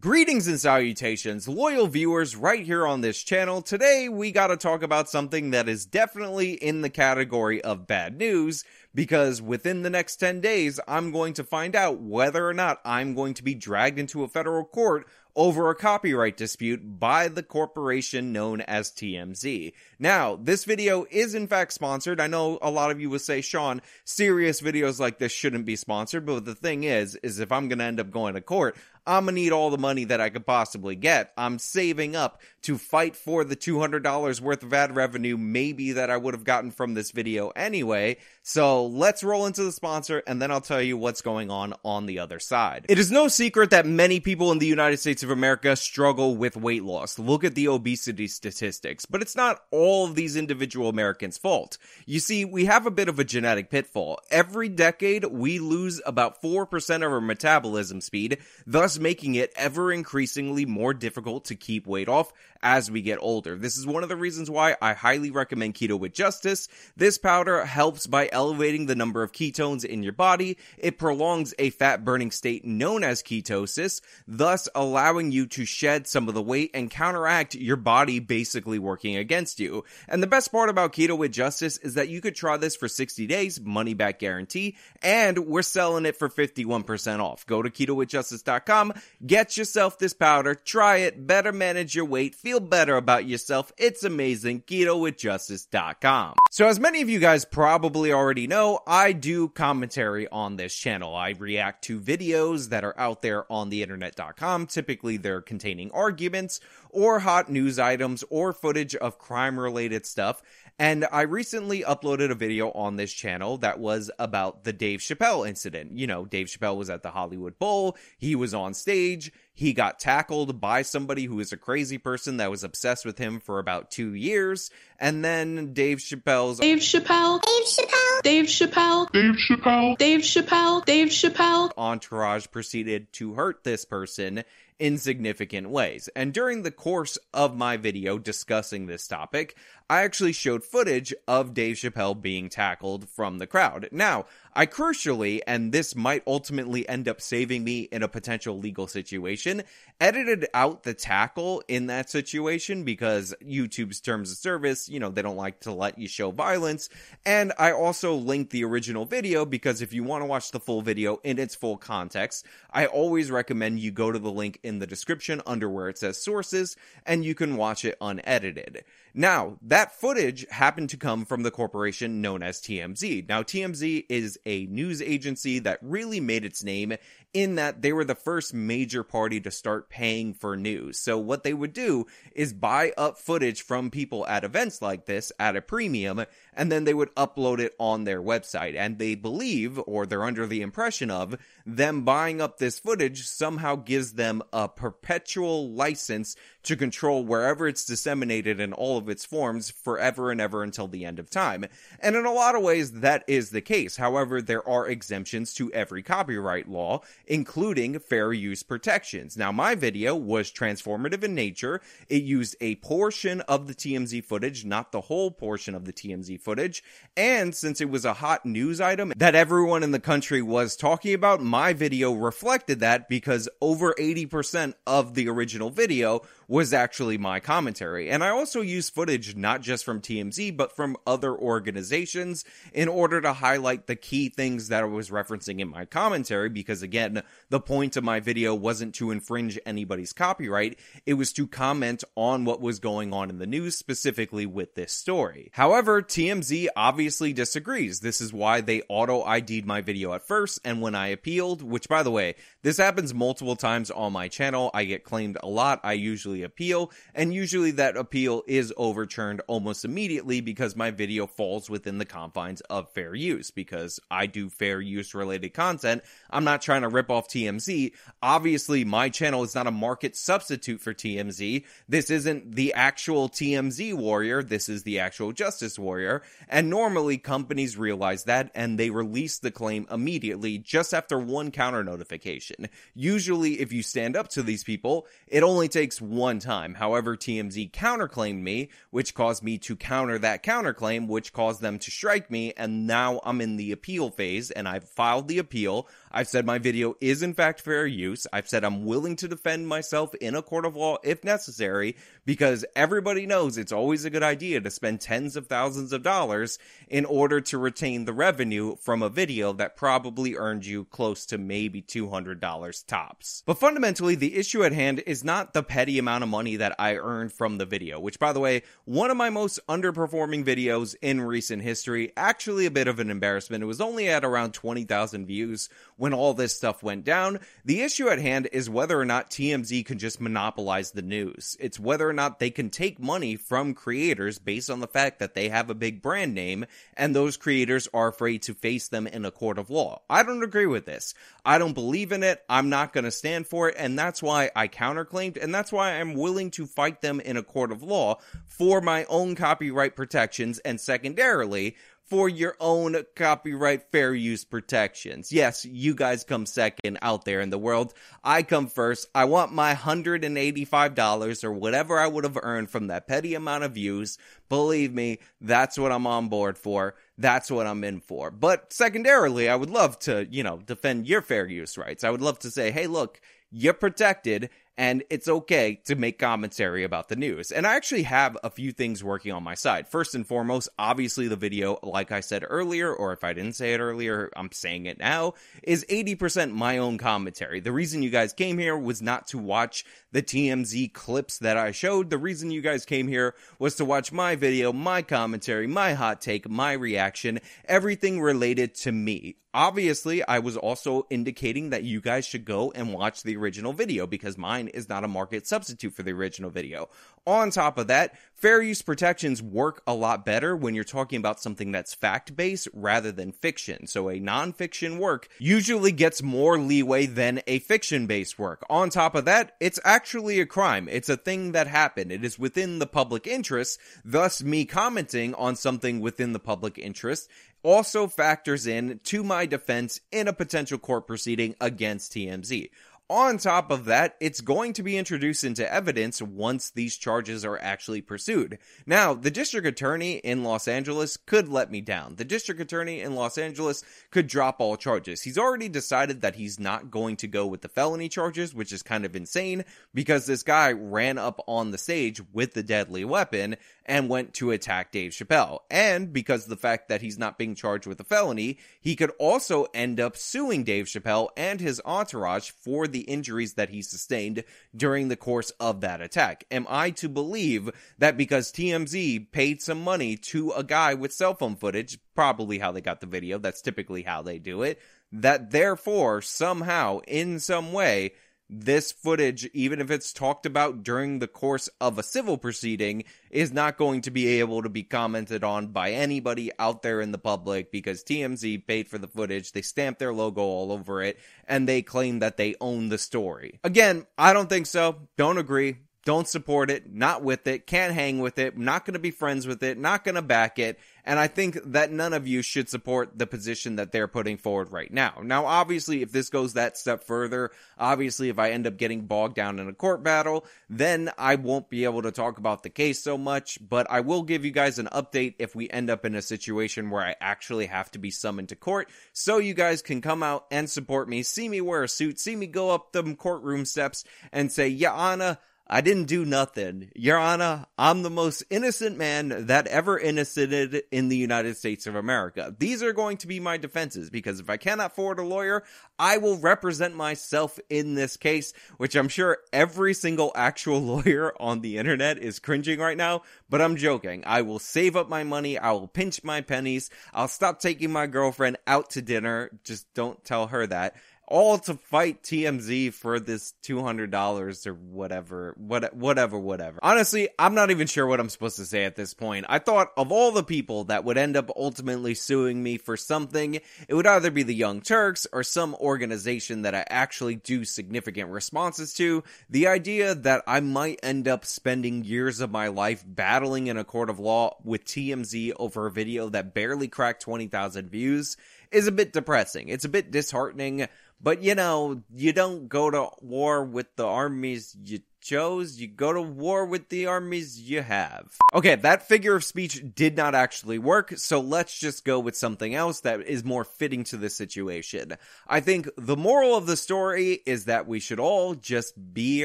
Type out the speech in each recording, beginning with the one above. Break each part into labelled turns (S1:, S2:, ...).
S1: Greetings and salutations, loyal viewers right here on this channel. Today we gotta talk about something that is definitely in the category of bad news because within the next 10 days I'm going to find out whether or not I'm going to be dragged into a federal court over a copyright dispute by the corporation known as TMZ. Now, this video is in fact sponsored. I know a lot of you will say, Sean, serious videos like this shouldn't be sponsored, but the thing is, is if I'm gonna end up going to court, I'm gonna need all the money that I could possibly get. I'm saving up to fight for the $200 worth of ad revenue maybe that I would have gotten from this video anyway. So let's roll into the sponsor and then I'll tell you what's going on on the other side. It is no secret that many people in the United States of America struggle with weight loss. Look at the obesity statistics, but it's not all of these individual Americans' fault. You see, we have a bit of a genetic pitfall. Every decade, we lose about 4% of our metabolism speed, thus making it ever increasingly more difficult to keep weight off as we get older. This is one of the reasons why I highly recommend Keto with Justice. This powder helps by elevating the number of ketones in your body. It prolongs a fat burning state known as ketosis, thus allowing you to shed some of the weight and counteract your body basically working against you. And the best part about Keto with Justice is that you could try this for 60 days, money back guarantee, and we're selling it for 51% off. Go to ketowithjustice.com, get yourself this powder, try it, better manage your weight, feel better about yourself. It's amazing. KetoWithJustice.com. So as many of you guys probably already know, I do commentary on this channel. I react to videos that are out there on the internet.com. Typically they're containing arguments or hot news items or footage of crime related stuff. And I recently uploaded a video on this channel that was about the Dave Chappelle incident. You know, Dave Chappelle was at the Hollywood Bowl. He was on stage. He got tackled by somebody who is a crazy person that was obsessed with him for about two years. And then Dave Chappelle's
S2: Dave Chappelle, Dave Chappelle, Dave Chappelle, Dave Chappelle, Dave Chappelle, Dave Chappelle
S1: entourage proceeded to hurt this person in significant ways. And during the course of my video discussing this topic, I actually showed footage of Dave Chappelle being tackled from the crowd. Now, I crucially, and this might ultimately end up saving me in a potential legal situation, edited out the tackle in that situation because YouTube's terms of service, you know, they don't like to let you show violence. And I also linked the original video because if you want to watch the full video in its full context, I always recommend you go to the link in the description under where it says sources and you can watch it unedited. Now, that footage happened to come from the corporation known as TMZ. Now, TMZ is a news agency that really made its name in that they were the first major party to start paying for news. So what they would do is buy up footage from people at events like this at a premium, and then they would upload it on their website. And they believe, or they're under the impression of, them buying up this footage somehow gives them a perpetual license to control wherever it's disseminated in all of its forms forever and ever until the end of time. And in a lot of ways, that is the case. However, there are exemptions to every copyright law, including fair use protections. Now, my video was transformative in nature. It used a portion of the TMZ footage, not the whole portion of the TMZ footage. And since it was a hot news item that everyone in the country was talking about, my video reflected that because over 80% of the original video was actually my commentary. And I also used footage not just from TMZ, but from other organizations in order to highlight the key things that I was referencing in my commentary. Because again, the point of my video wasn't to infringe anybody's copyright. It was to comment on what was going on in the news, specifically with this story. However, TMZ obviously disagrees. This is why they auto ID'd my video at first. And when I appealed, which by the way, this happens multiple times on my channel, I get claimed a lot. I usually appeal, and usually that appeal is overturned almost immediately because my video falls within the confines of fair use. Because I do fair use related content, I'm not trying to rip off TMZ. Obviously, my channel is not a market substitute for TMZ. This isn't the actual TMZ warrior, this is the actual Justice Warrior. And normally, companies realize that and they release the claim immediately just after one counter notification. Usually, if you stand up to these people, it only takes one one time. However, TMZ counterclaimed me, which caused me to counter that counterclaim, which caused them to strike me. And now I'm in the appeal phase and I've filed the appeal. I've said my video is in fact fair use. I've said I'm willing to defend myself in a court of law if necessary because everybody knows it's always a good idea to spend tens of thousands of dollars in order to retain the revenue from a video that probably earned you close to maybe $200 tops. But fundamentally, the issue at hand is not the petty amount of money that I earned from the video, which by the way, one of my most underperforming videos in recent history, actually a bit of an embarrassment. It was only at around 20,000 views when all this stuff went down. The issue at hand is whether or not TMZ can just monopolize the news. It's whether or not they can take money from creators based on the fact that they have a big brand name and those creators are afraid to face them in a court of law. I don't agree with this. I don't believe in it. I'm not going to stand for it. And that's why I counterclaimed. And that's why I'm willing to fight them in a court of law for my own copyright protections and secondarily for your own copyright fair use protections. Yes, you guys come second out there in the world. I come first. I want my $185 or whatever I would have earned from that petty amount of views. Believe me, that's what I'm on board for. That's what I'm in for. But secondarily, I would love to, you know, defend your fair use rights. I would love to say, hey, look, you're protected and it's okay to make commentary about the news. And I actually have a few things working on my side. First and foremost, obviously the video, like I said earlier, or if I didn't say it earlier, I'm saying it now, is 80% my own commentary. The reason you guys came here was not to watch the TMZ clips that I showed. The reason you guys came here was to watch my video, my commentary, my hot take, my reaction, everything related to me. Obviously, I was also indicating that you guys should go and watch the original video because mine is not a market substitute for the original video. On top of that, fair use protections work a lot better when you're talking about something that's fact based rather than fiction. So a non-fiction work usually gets more leeway than a fiction based work. On top of that, it's actually a crime. It's a thing that happened. It is within the public interest. Thus, me commenting on something within the public interest also factors in to my defense in a potential court proceeding against TMZ. On top of that, it's going to be introduced into evidence once these charges are actually pursued. Now, the district attorney in Los Angeles could let me down. The district attorney in Los Angeles could drop all charges. He's already decided that he's not going to go with the felony charges, which is kind of insane because this guy ran up on the stage with the deadly weapon and went to attack Dave Chappelle. And because the fact that he's not being charged with a felony, he could also end up suing Dave Chappelle and his entourage for the injuries that he sustained during the course of that attack. Am I to believe that because TMZ paid some money to a guy with cell phone footage, probably how they got the video, that's typically how they do it, that therefore somehow in some way this footage, even if it's talked about during the course of a civil proceeding, is not going to be able to be commented on by anybody out there in the public because TMZ paid for the footage, they stamped their logo all over it, and they claim that they own the story. Again, I don't think so. Don't agree. Don't support it, not with it, can't hang with it, not going to be friends with it, not going to back it, and I think that none of you should support the position that they're putting forward right now. Now, obviously, if this goes that step further, obviously, if I end up getting bogged down in a court battle, then I won't be able to talk about the case so much, but I will give you guys an update if we end up in a situation where I actually have to be summoned to court, so you guys can come out and support me, see me wear a suit, see me go up them courtroom steps, and say, yeah, Anna, I didn't do nothing. Your Honor, I'm the most innocent man that ever innocented in the United States of America. These are going to be my defenses because if I cannot afford a lawyer, I will represent myself in this case, which I'm sure every single actual lawyer on the internet is cringing right now, but I'm joking. I will save up my money. I will pinch my pennies. I'll stop taking my girlfriend out to dinner. Just don't tell her that all to fight TMZ for this $200 or whatever, what, whatever, whatever. Honestly, I'm not even sure what I'm supposed to say at this point. I thought of all the people that would end up ultimately suing me for something, it would either be the Young Turks or some organization that I actually do significant responses to. The idea that I might end up spending years of my life battling in a court of law with TMZ over a video that barely cracked 20,000 views is a bit depressing. It's a bit disheartening, but you know, you don't go to war with the armies you chose, you go to war with the armies you have. Okay, that figure of speech did not actually work, so let's just go with something else that is more fitting to the situation. I think the moral of the story is that we should all just be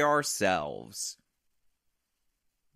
S1: ourselves.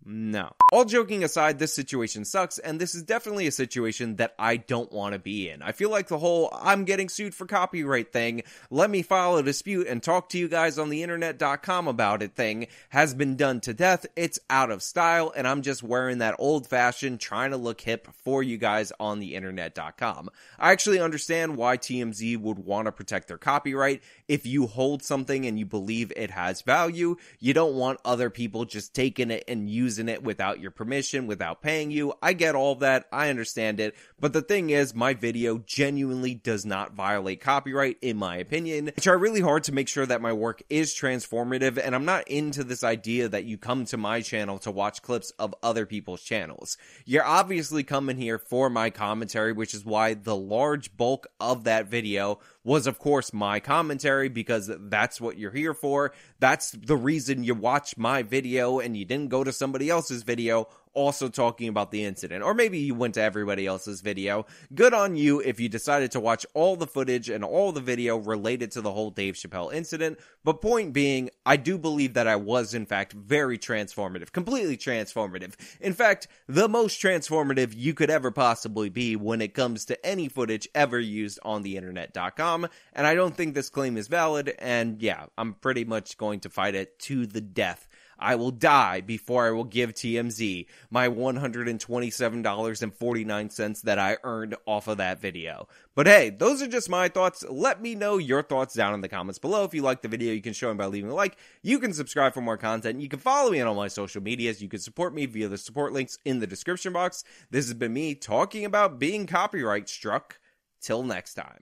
S1: No. All joking aside, this situation sucks, and this is definitely a situation that I don't want to be in. I feel like the whole I'm getting sued for copyright thing, let me file a dispute and talk to you guys on the internet.com about it thing has been done to death. It's out of style, and I'm just wearing that old fashioned trying to look hip for you guys on the internet.com. I actually understand why TMZ would want to protect their copyright. If you hold something and you believe it has value, you don't want other people just taking it and using using it without your permission, without paying you. I get all that. I understand it. But the thing is, my video genuinely does not violate copyright, in my opinion. I try really hard to make sure that my work is transformative, and I'm not into this idea that you come to my channel to watch clips of other people's channels. You're obviously coming here for my commentary, which is why the large bulk of that video was of course my commentary because that's what you're here for. That's the reason you watch my video and you didn't go to somebody else's video also talking about the incident. Or maybe you went to everybody else's video. Good on you if you decided to watch all the footage and all the video related to the whole Dave Chappelle incident. But point being, I do believe that I was in fact very transformative, completely transformative. In fact, the most transformative you could ever possibly be when it comes to any footage ever used on the internet.com. And I don't think this claim is valid. And yeah, I'm pretty much going to fight it to the death I will die before I will give TMZ my $127.49 that I earned off of that video. But hey, those are just my thoughts. Let me know your thoughts down in the comments below. If you like the video, you can show them by leaving a like. You can subscribe for more content. You can follow me on all my social medias. You can support me via the support links in the description box. This has been me talking about being copyright struck. Till next time.